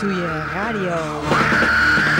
doe je radio.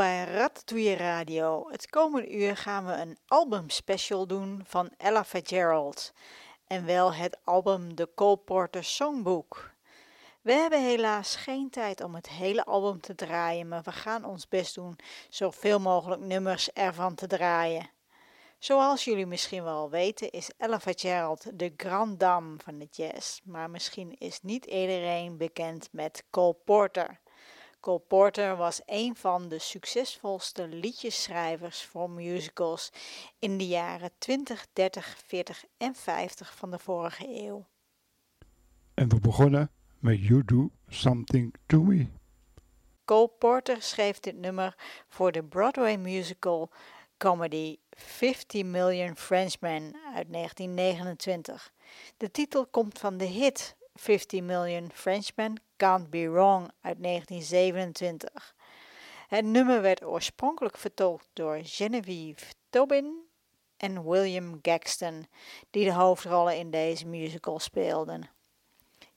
Bij Ratatouille Radio. Het komende uur gaan we een albumspecial doen van Ella Fitzgerald. En wel het album The Cole Porter Songbook. We hebben helaas geen tijd om het hele album te draaien, maar we gaan ons best doen zoveel mogelijk nummers ervan te draaien. Zoals jullie misschien wel weten is Ella Fitzgerald de grande dame van de jazz, maar misschien is niet iedereen bekend met Cole Porter. Cole Porter was een van de succesvolste liedjeschrijvers voor musicals in de jaren 20, 30, 40 en 50 van de vorige eeuw. En we begonnen met You Do Something To Me. Cole Porter schreef dit nummer voor de Broadway musical comedy 50 Million Frenchmen uit 1929. De titel komt van de hit 50 Million Frenchmen Can't Be Wrong uit 1927. Het nummer werd oorspronkelijk vertolkt door Genevieve Tobin en William Gaxton, die de hoofdrollen in deze musical speelden.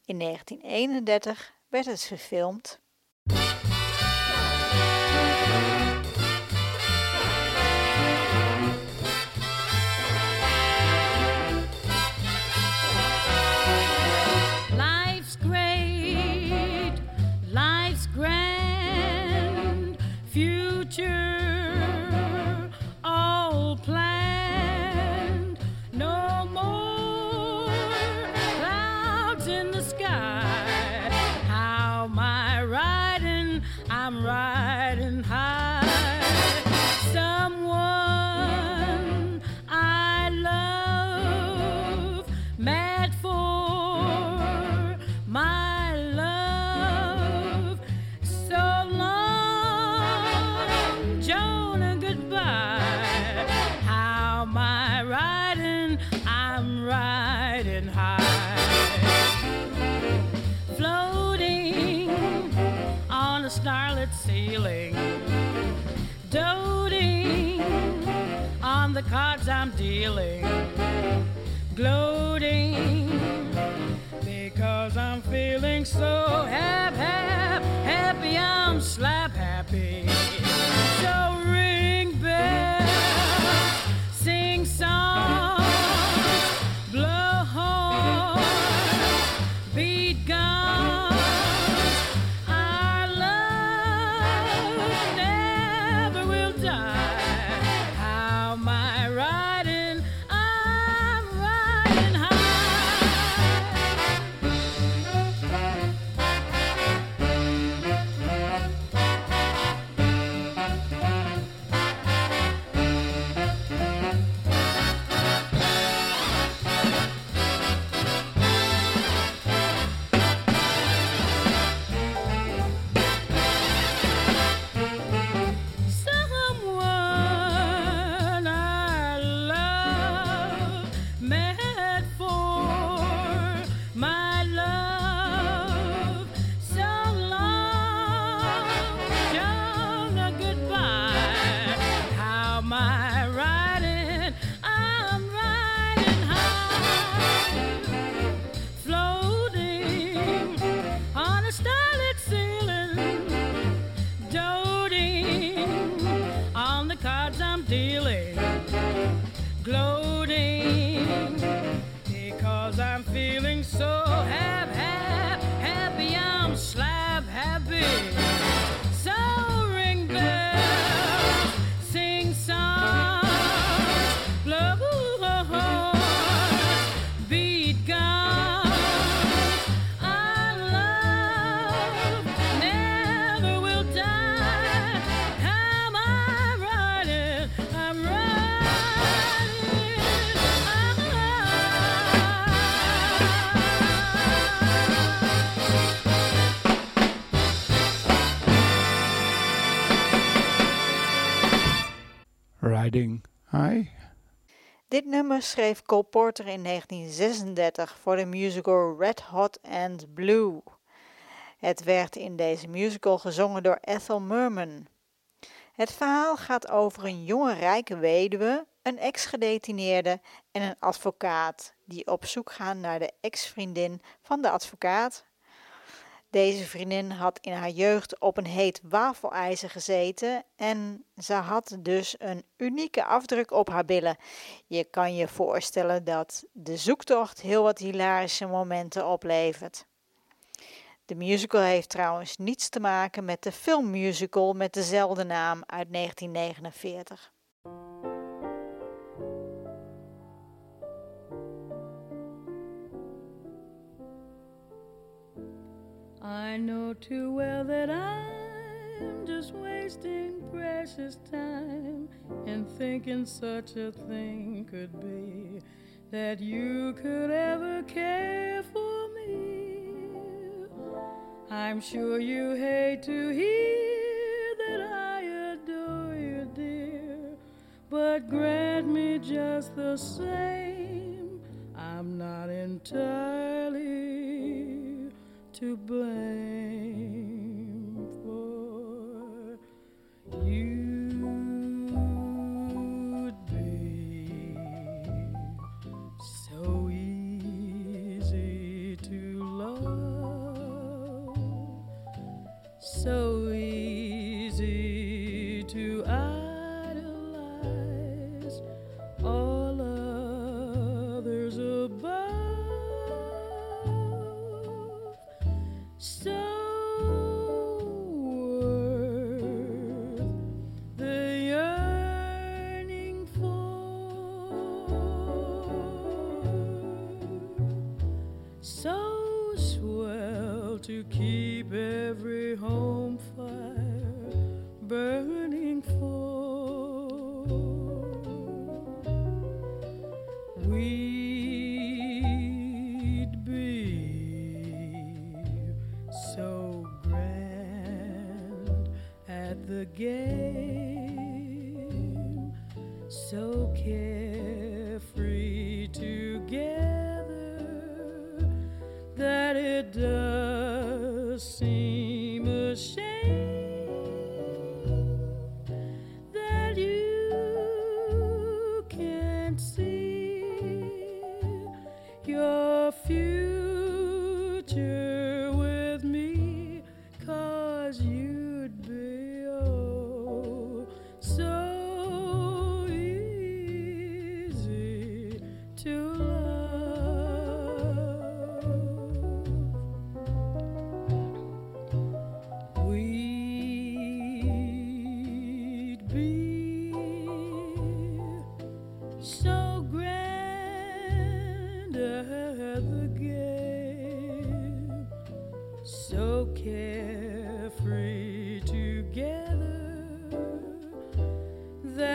In 1931 werd het verfilmd the cards I'm dealing, gloating because I'm feeling so happy, happy, happy I'm slap happy. Riding High. Dit nummer schreef Cole Porter in 1936 voor de musical Red Hot and Blue. Het werd in deze musical gezongen door Ethel Merman. Het verhaal gaat over een jonge rijke weduwe, een ex-gedetineerde en een advocaat die op zoek gaan naar de ex-vriendin van de advocaat. Deze vriendin had in haar jeugd op een heet wafelijzer gezeten en ze had dus een unieke afdruk op haar billen. Je kan je voorstellen dat de zoektocht heel wat hilarische momenten oplevert. De musical heeft trouwens niets te maken met de filmmusical met dezelfde naam uit 1949. I know too well that I'm just wasting precious time in thinking such a thing could be that you could ever care for me. I'm sure you hate to hear that I adore you, dear, but grant me just the same, I'm not entirely to blame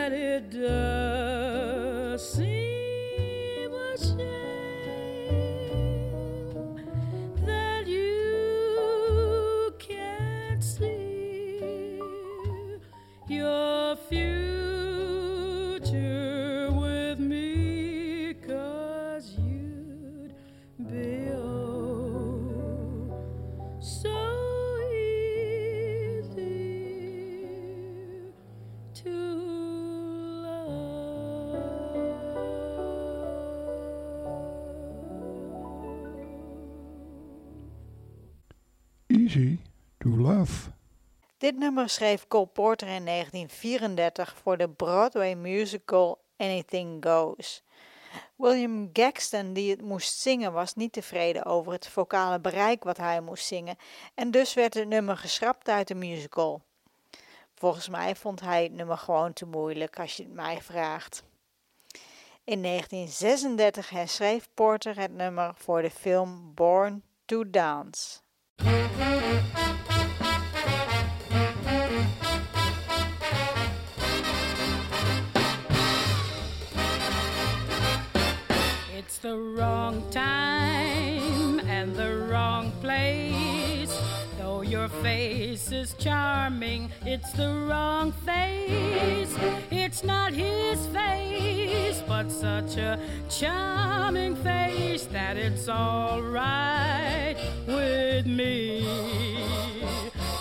that it does nummer schreef Cole Porter in 1934 voor de Broadway musical Anything Goes. William Gaxton, die het moest zingen, was niet tevreden over het vocale bereik wat hij moest zingen en dus werd het nummer geschrapt uit de musical. Volgens mij vond hij het nummer gewoon te moeilijk als je het mij vraagt. In 1936 herschreef Porter het nummer voor de film Born to Dance. The wrong time and the wrong place. Though your face is charming, it's the wrong face. It's not his face, but such a charming face that it's alright with me.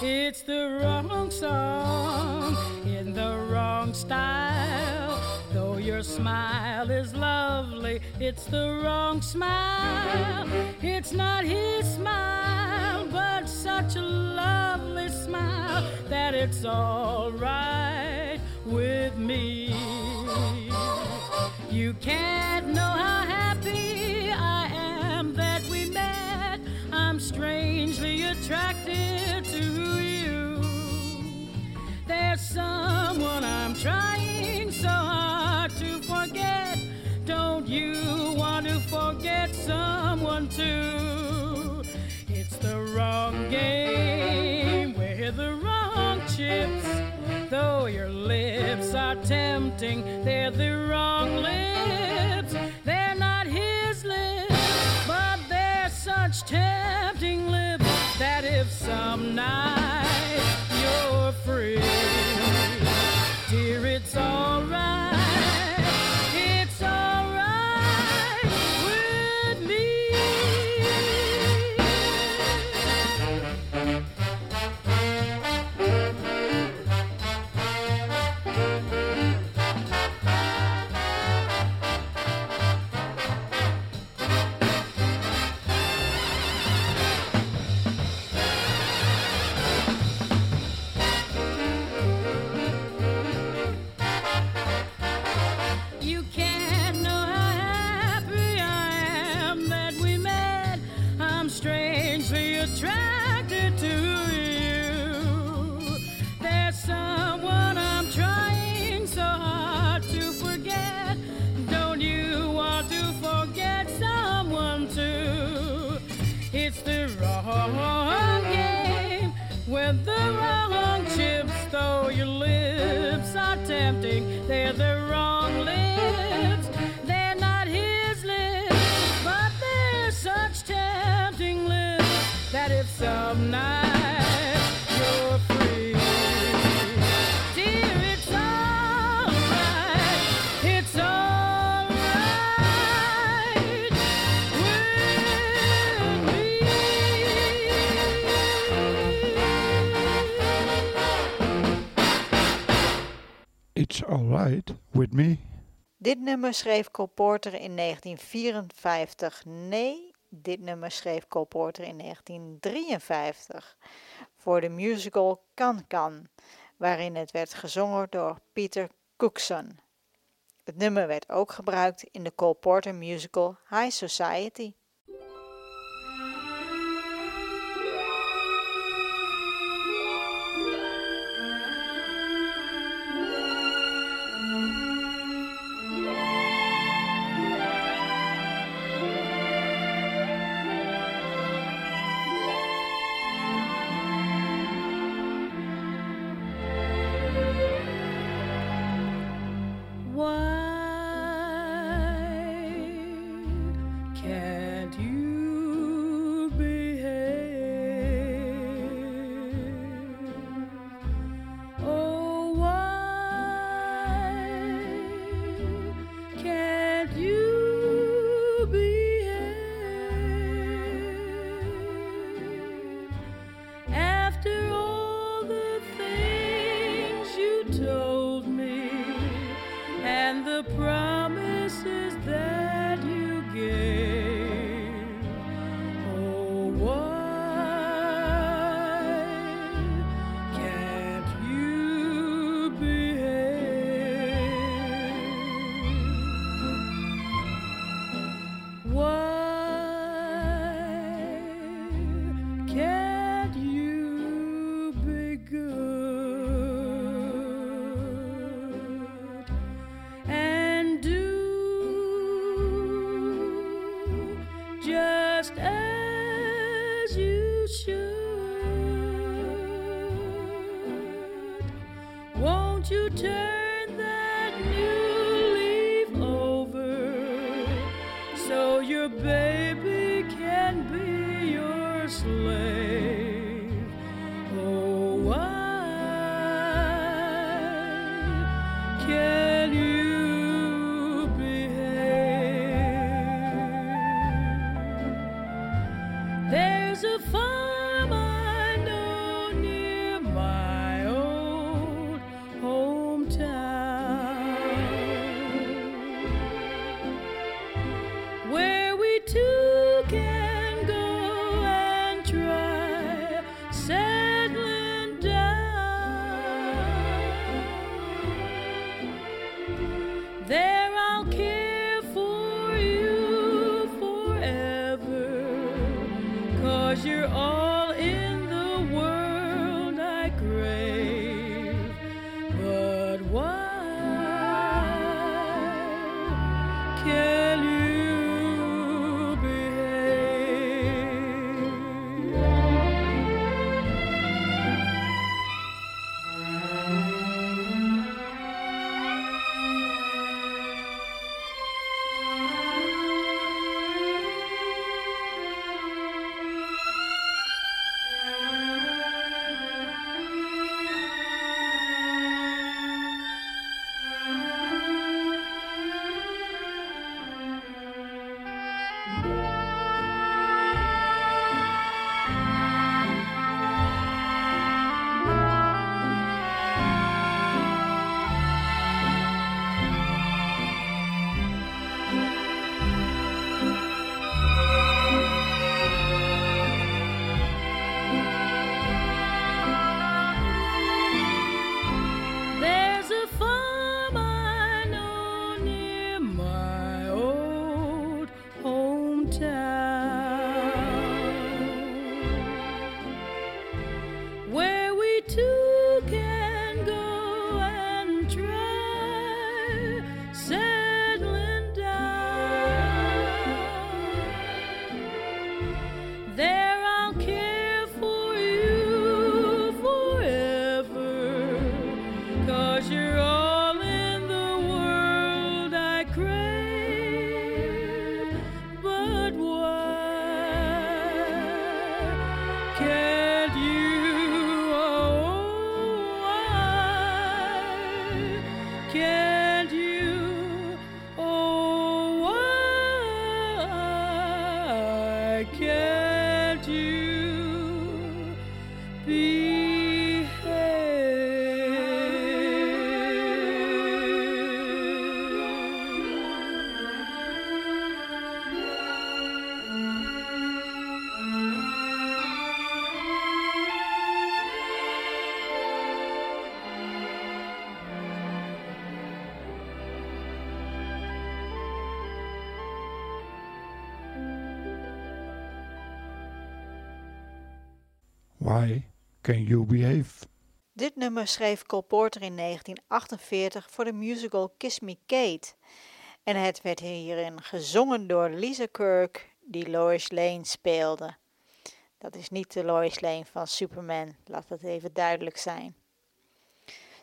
It's the wrong song in the wrong style. Your smile is lovely, it's the wrong smile. It's not his smile, but such a lovely smile that it's alright with me. You can't know how happy I am that we met. I'm strangely attracted to you. There's someone I'm trying someone too? It's the wrong game with the wrong chips. Though your lips are tempting, they're the wrong lips. They're not his lips, but they're such tempting lips that if some night With me. Dit nummer schreef Cole Porter in 1954. Nee, dit nummer schreef Cole Porter in 1953 voor de musical Can Can, waarin het werd gezongen door Peter Cookson. Het nummer werd ook gebruikt in de Cole Porter musical High Society. Why Can You Behave? Dit nummer schreef Cole Porter in 1948 voor de musical Kiss Me Kate. En het werd hierin gezongen door Lisa Kirk, die Lois Lane speelde. Dat is niet de Lois Lane van Superman, laat dat even duidelijk zijn.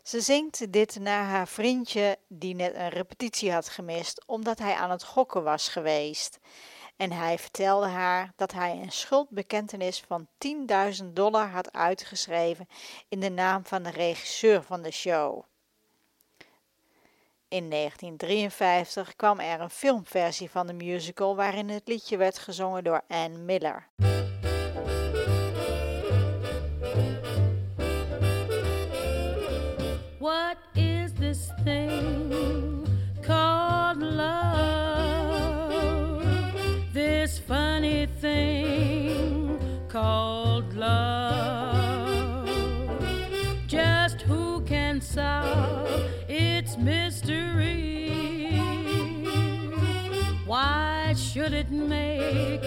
Ze zingt dit naar haar vriendje die net een repetitie had gemist omdat hij aan het gokken was geweest. En hij vertelde haar dat hij een schuldbekentenis van 10.000 dollar had uitgeschreven in de naam van de regisseur van de show. In 1953 kwam er een filmversie van de musical waarin het liedje werd gezongen door Ann Miller. What is this thing make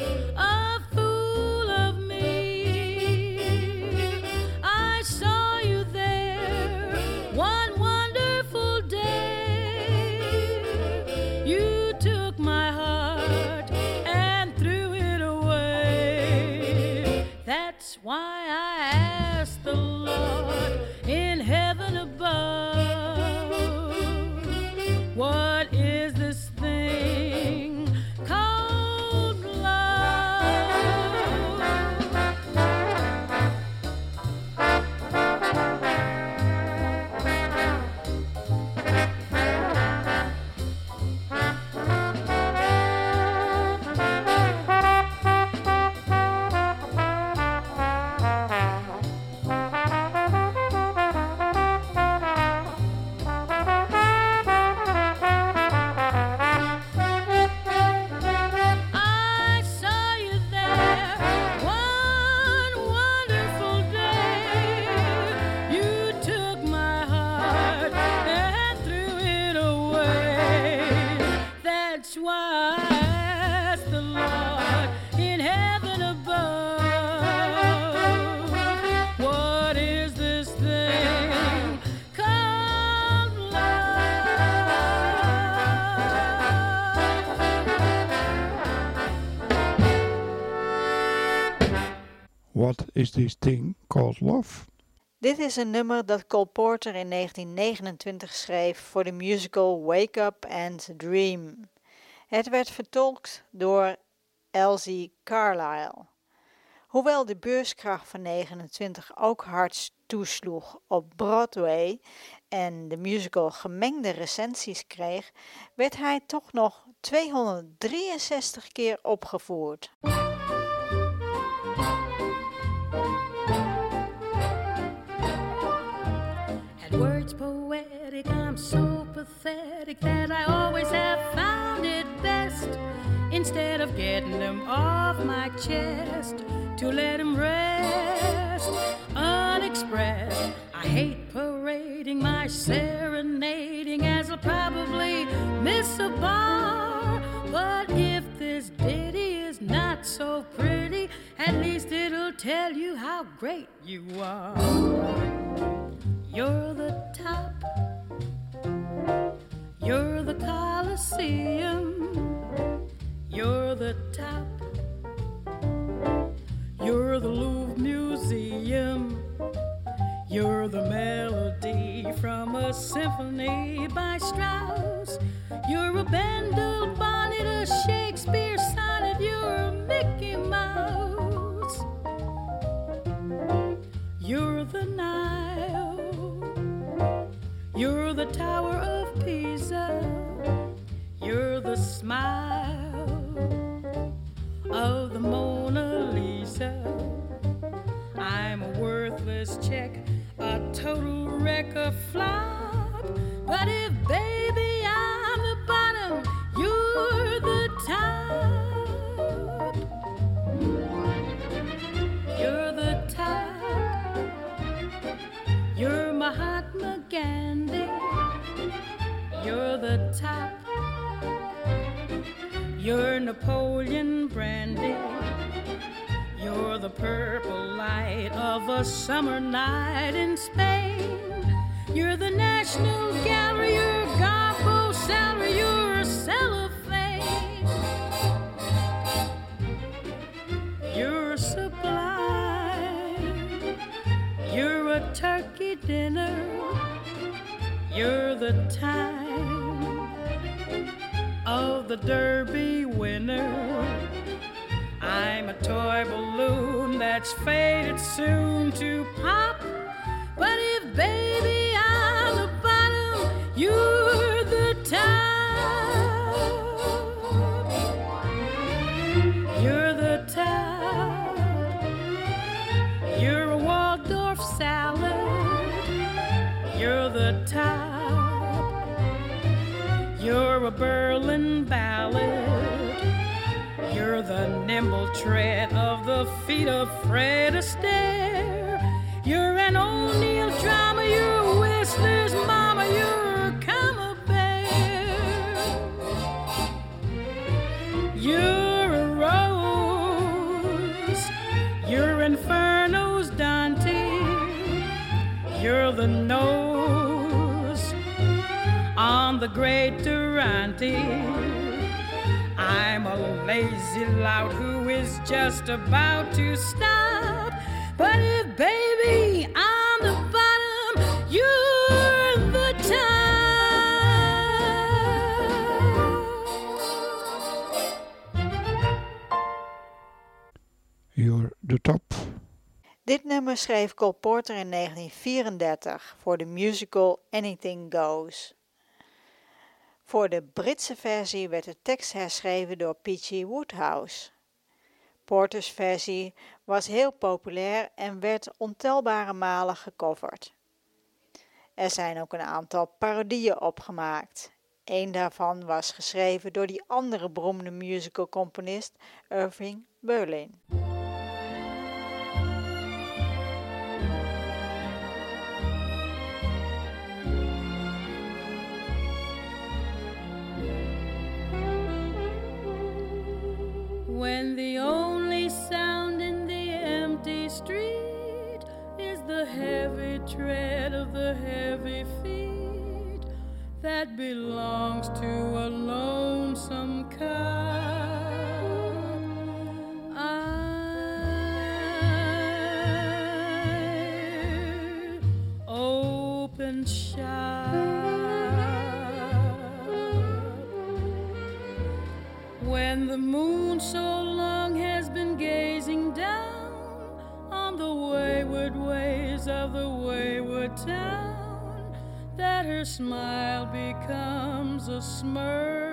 What is this thing called love? Dit is een nummer dat Cole Porter in 1929 schreef voor de musical Wake Up and Dream. Het werd vertolkt door Elsie Carlyle. Hoewel de beurskracht van 29 ook hard toesloeg op Broadway en de musical gemengde recensies kreeg, werd hij toch nog 263 keer opgevoerd. Poetic, I'm so pathetic that I always have found it best, instead of getting them off my chest, to let them rest unexpressed. I hate parading my serenading, as I'll probably miss a bar. But if this ditty is not so pretty, at least it'll tell you how great you are. You're the top. You're the Colosseum. You're the top. You're the Louvre Museum. You're the melody from a symphony by Strauss. You're a Bendel bonnet, a Shakespeare sonnet. You're a Mickey Mouse. You're the Nile. You're the Tower of Pisa. You're the smile of the Mona Lisa. I'm a worthless check, a total wreck, a flop. But Brandy. You're the purple light of a summer night in Spain. You're the National Gallery, you're Garbo salary, you're a cellophane. You're sublime. You're a turkey dinner. You're the time of the Derby winner. I'm a toy balloon that's faded soon to pop. But if baby I'm the bottom, you're the top. You're the top. You're a Waldorf salad. You're the top. You're a Berlin the nimble tread of the feet of Fred Astaire. You're an O'Neill drama, you're a Whistler's mama, you're a Camembert. You're a rose, you're Inferno's Dante. You're the nose on the great Durante. I'm a lazy lout who is just about to stop. But if baby I'm the bottom, you're the top. You're the top. Dit nummer schreef Cole Porter in 1934 voor de musical Anything Goes. Voor de Britse versie werd de tekst herschreven door P.G. Woodhouse. Porters versie was heel populair en werd ontelbare malen gecoverd. Er zijn ook een aantal parodieën opgemaakt. Een daarvan was geschreven door die andere beroemde musicalcomponist Irving Berlin. When the only sound in the empty street is the heavy tread of the heavy feet that belongs to a lonesome cop. I open shop when the moon so long has been gazing down on the wayward ways of the wayward town that her smile becomes a smirk.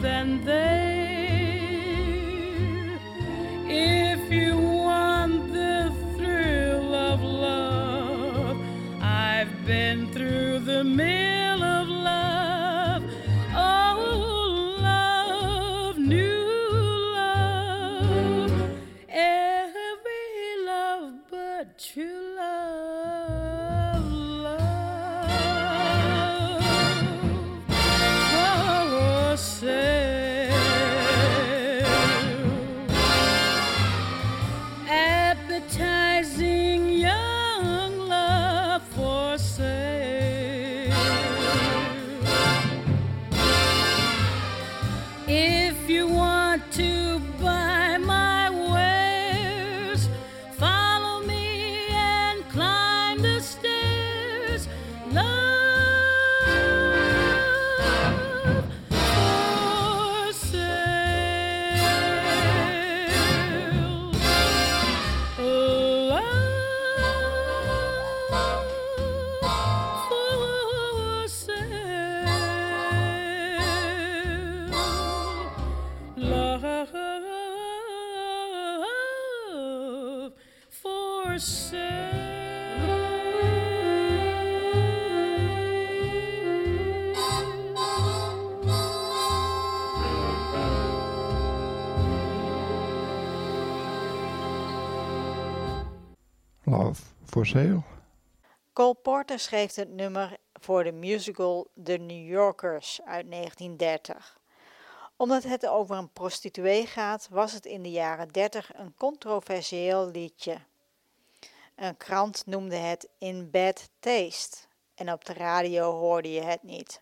than they Cole Porter schreef het nummer voor de musical The New Yorkers uit 1930. Omdat het over een prostituee gaat, was het in de jaren 30 een controversieel liedje. Een krant noemde het In Bad Taste en op de radio hoorde je het niet.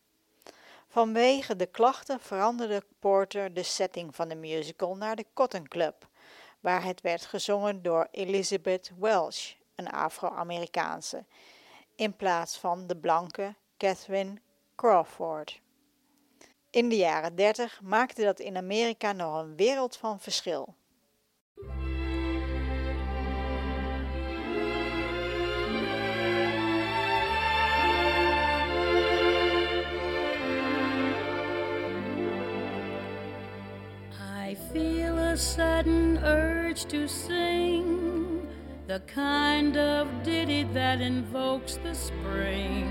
Vanwege de klachten veranderde Porter de setting van de musical naar de Cotton Club, waar het werd gezongen door Elizabeth Welsh een Afro-Amerikaanse, in plaats van de blanke Catherine Crawford. In de jaren 30 maakte dat in Amerika nog een wereld van verschil. I feel a sudden urge to sing the kind of ditty that invokes the spring.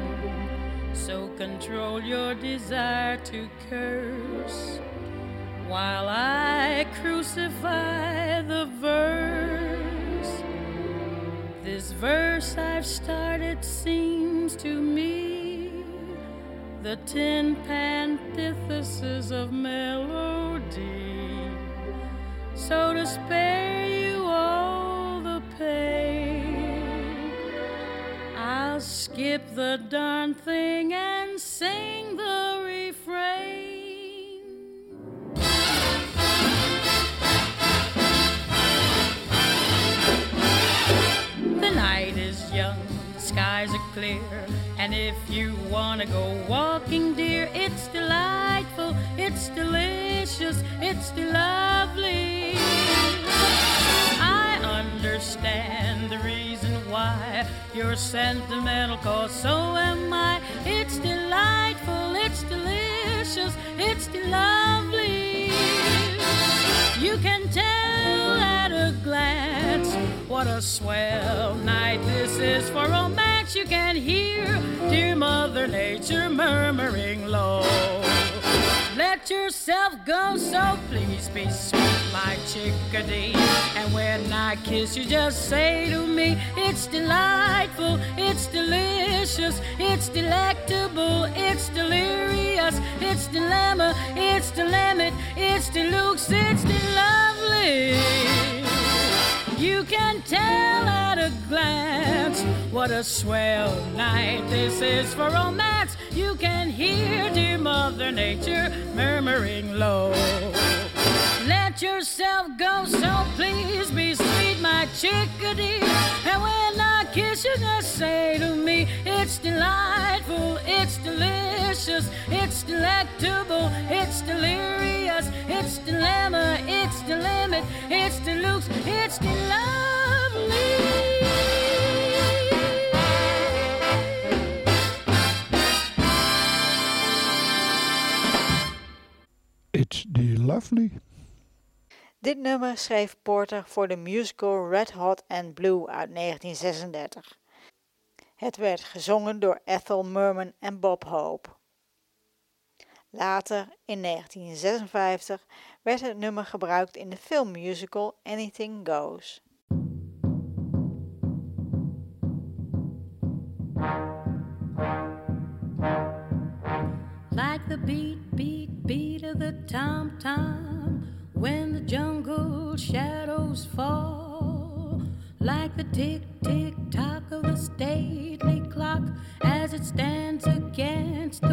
So control your desire to curse while I crucify the verse. This verse I've started seems to me the ten antithesis of melody. So to spare you I'll skip the darn thing and sing the refrain. The night is young, the skies are clear, and if you wanna go walking, dear, it's delightful, it's delicious, it's lovely. Understand the reason why you're sentimental, cause so am I. It's delightful, it's delicious, it's lovely. You can tell at a glance what a swell night this is for romance. You can hear dear Mother Nature murmuring low. Let yourself go, so please be sweet, my chickadee. And when I kiss you, just say to me, it's delightful, it's delicious, it's delectable, it's delirious, it's dilemma, it's limit, it's deluxe, it's lovely. You can tell at a glance what a swell night this is for romance. You can hear dear Mother Nature murmuring low. Let yourself go, so please be sweet, my chickadee. And when I kiss you, just say to me, it's delightful, it's delicious, it's delectable, it's delirious, it's dilemma, it's delimit, it's deluxe, it's the It's the lovely. Dit nummer schreef Porter voor de musical Red Hot and Blue uit 1936. Het werd gezongen door Ethel Merman en Bob Hope. Later, in 1956, werd het nummer gebruikt in de filmmusical Anything Goes. Like the beat, beat, tom tom when the jungle shadows fall. Like the tick, tick, tock of the stately clock as it stands against the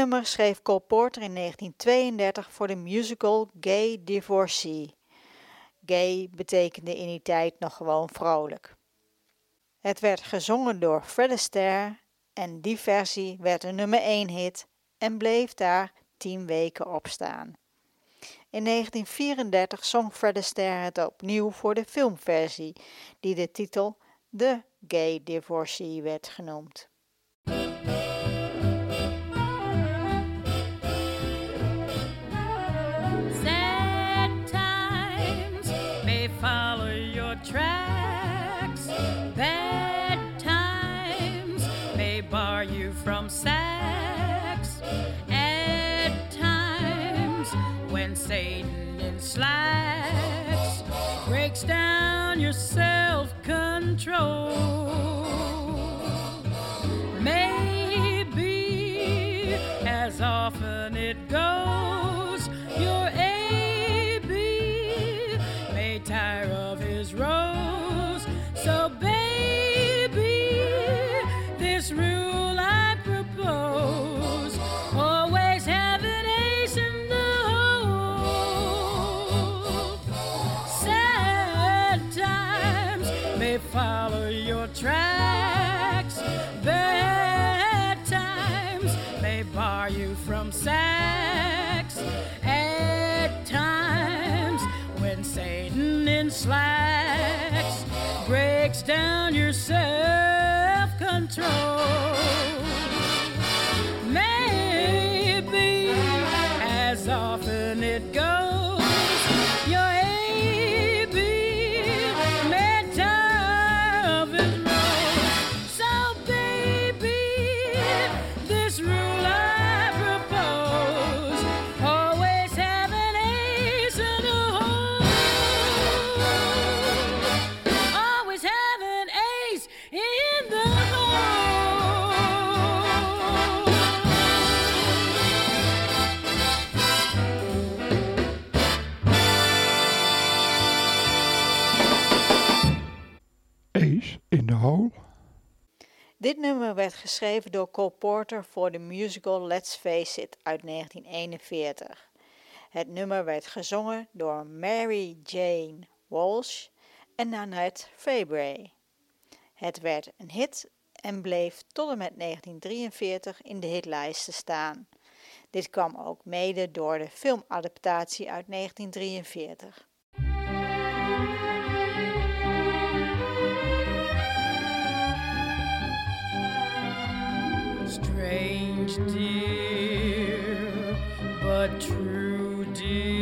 nummer schreef Cole Porter in 1932 voor de musical Gay Divorcee. Gay betekende in die tijd nog gewoon vrolijk. Het werd gezongen door Fred Astaire en die versie werd een nummer 1 hit en bleef daar 10 weken op staan. In 1934 zong Fred Astaire het opnieuw voor de filmversie, die de titel The Gay Divorcee werd genoemd. Control. Nummer werd geschreven door Cole Porter voor de musical Let's Face It uit 1941. Het nummer werd gezongen door Mary Jane Walsh en Nanette Fabray. Het werd een hit en bleef tot en met 1943 in de hitlijsten staan. Dit kwam ook mede door de filmadaptatie uit 1943. Strange, dear, but true, dear.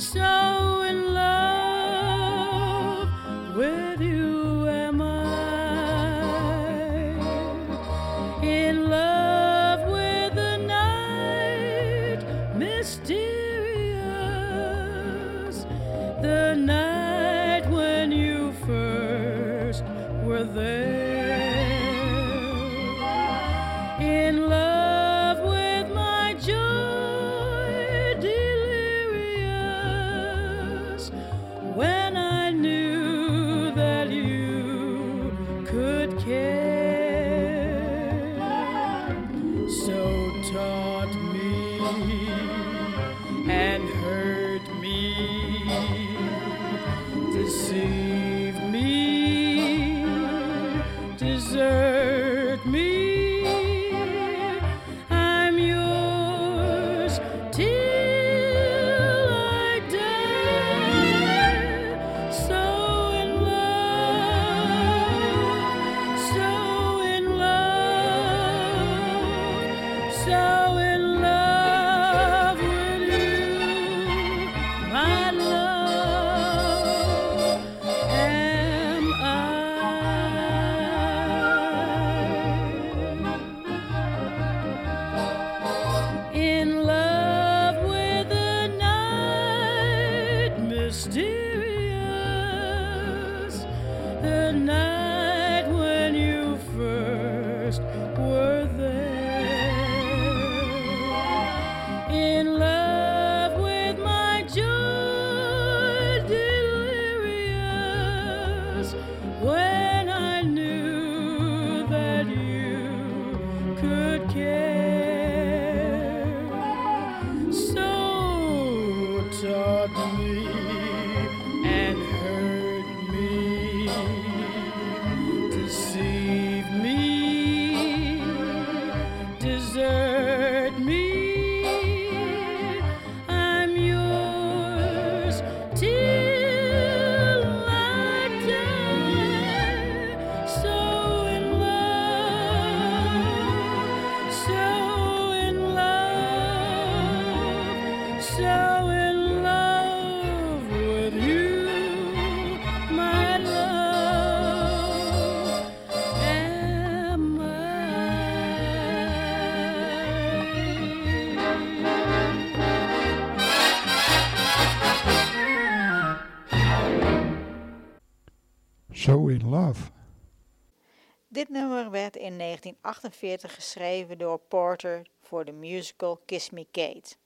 So 1948 geschreven door Porter voor de musical Kiss Me Kate.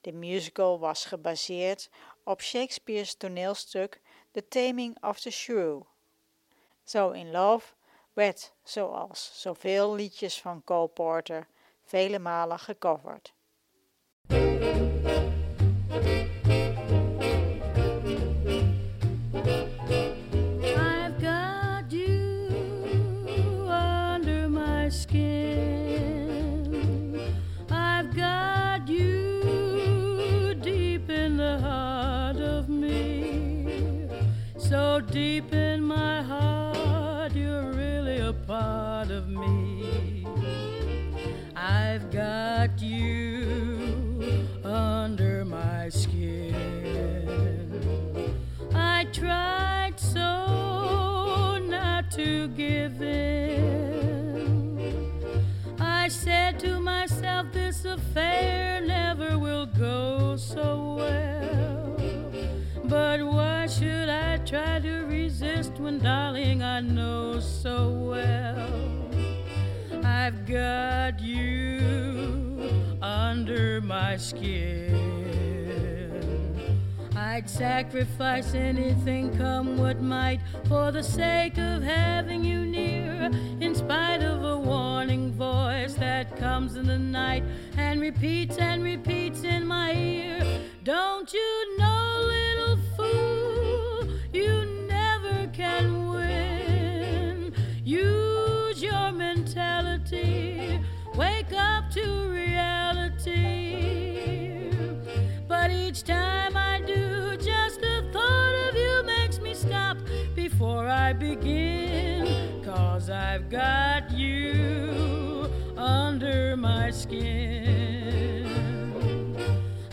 De musical was gebaseerd op Shakespeare's toneelstuk The Taming of the Shrew. So in Love werd, zoals zoveel liedjes van Cole Porter, vele malen gecoverd. Deep got you under my skin. I'd sacrifice anything, come what might, for the sake of having you near. In spite of a warning voice that comes in the night and repeats and repeats in my ear. Don't you I begin. Cause I've got you under my skin.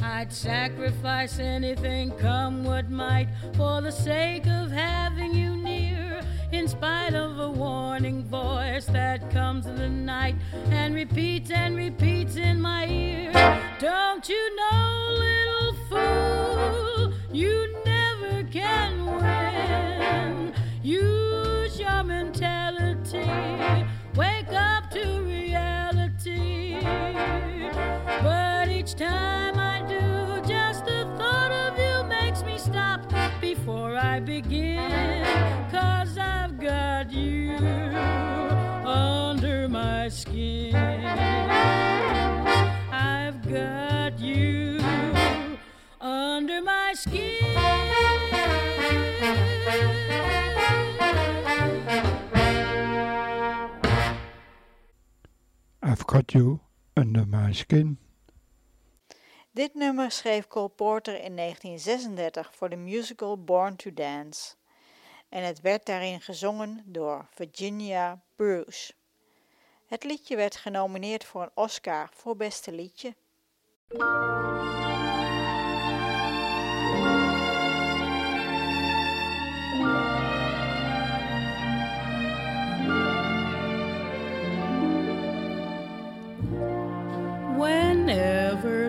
I'd sacrifice anything, come what might, for the sake of having you near. In spite of a warning voice that comes in the night and repeats and repeats in my ear. Don't you know, little fool, you Got you under my skin. Dit nummer schreef Cole Porter in 1936 voor de musical Born to Dance. En het werd daarin gezongen door Virginia Bruce. Het liedje werd genomineerd voor een Oscar voor beste liedje.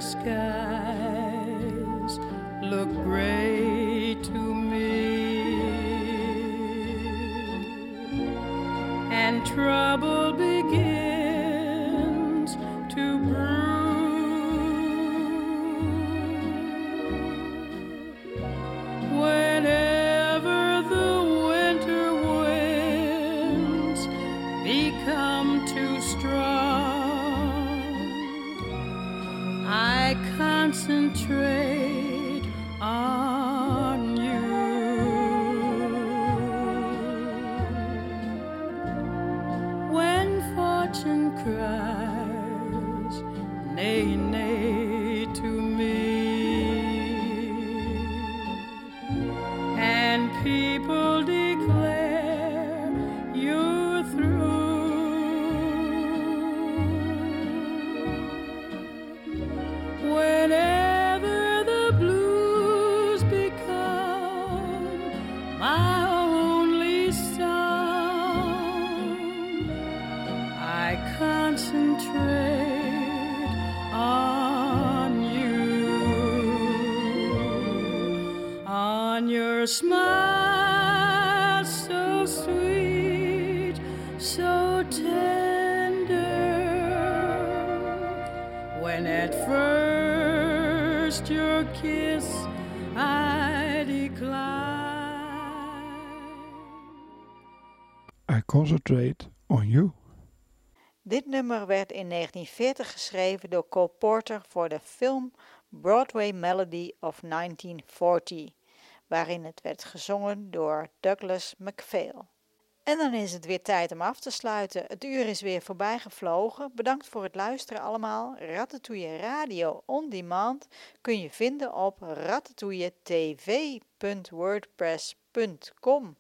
Skies look gray to me. And trouble concentrate on concentrate on you. Dit nummer werd in 1940 geschreven door Cole Porter voor de film Broadway Melody of 1940, waarin het werd gezongen door Douglas MacPhail. En dan is het weer tijd om af te sluiten. Het uur is weer voorbij gevlogen. Bedankt voor het luisteren allemaal. Ratatouille Radio On Demand kun je vinden op ratatouilletv.wordpress.com.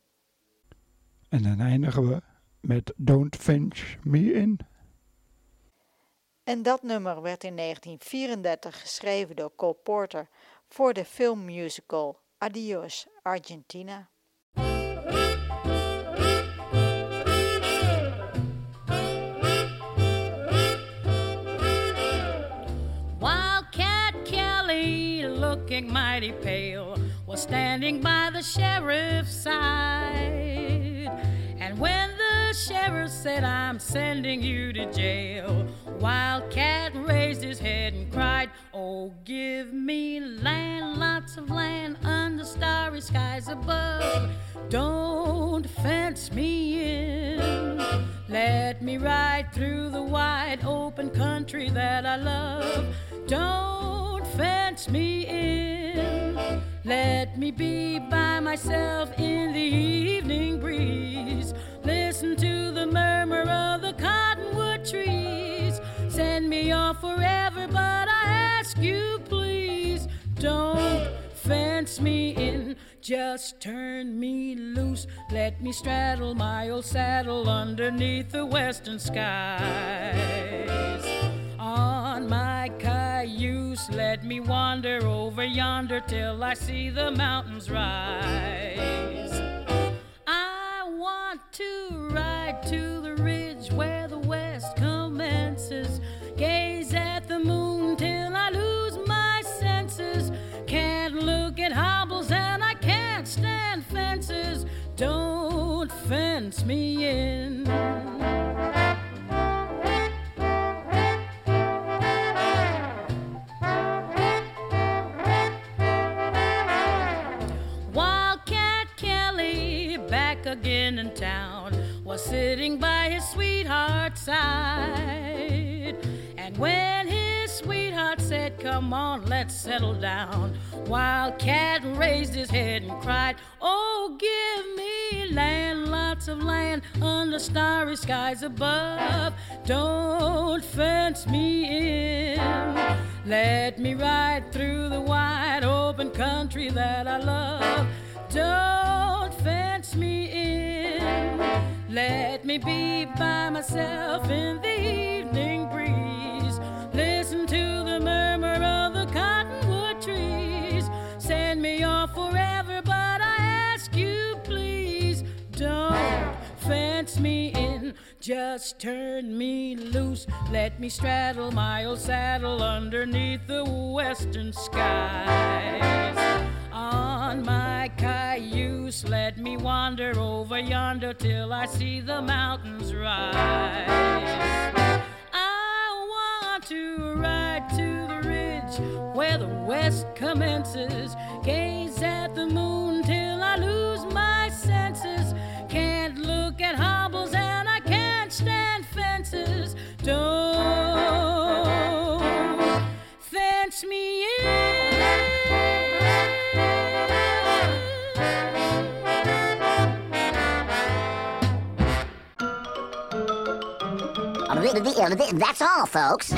En dan eindigen we met Don't Finch Me In. En dat nummer werd in 1934 geschreven door Cole Porter voor de filmmusical Adios Argentina. Wildcat Kelly, looking mighty pale, was standing by the sheriff's side. And when the sheriff said, I'm sending you to jail, Wildcat raised his head and cried, Oh, give me land, lots of land under starry skies above. Don't fence me in. Let me ride through the wide open country that I love. Don't fence me in. Let me be by myself in the evening breeze. Listen to the murmur of the cottonwood trees. Send me off forever, but I ask you, please, don't fence me in. Just turn me loose. Let me straddle my old saddle underneath the western skies. On my cayuse, let me wander over yonder till I see the mountains rise. I want to ride to the ridge where the west commences. Gaze at the moon till I lose my senses. Can't look at hobbles and I can't stand fences. Don't fence me in. Again in town, was sitting by his sweetheart's side. And when his sweetheart said, Come on, let's settle down, Wildcat raised his head and cried, Oh, give me land, lots of land under starry skies above. Don't fence me in. Let me ride through the wide open country that I love. Don't fence me in. Let me be by myself in the evening breeze. Listen to the murmur of the cottonwood trees. Send me off forever, but I ask you, please, don't fence me in. Just turn me loose. Let me straddle my old saddle underneath the western skies. On my cayuse, let me wander over yonder till I see the mountains rise. I want to ride to the ridge where the west commences. Gaze at the moon till I lose my senses. Can't look at hobbles and I can't stand fences. Don't fence me That's all, folks.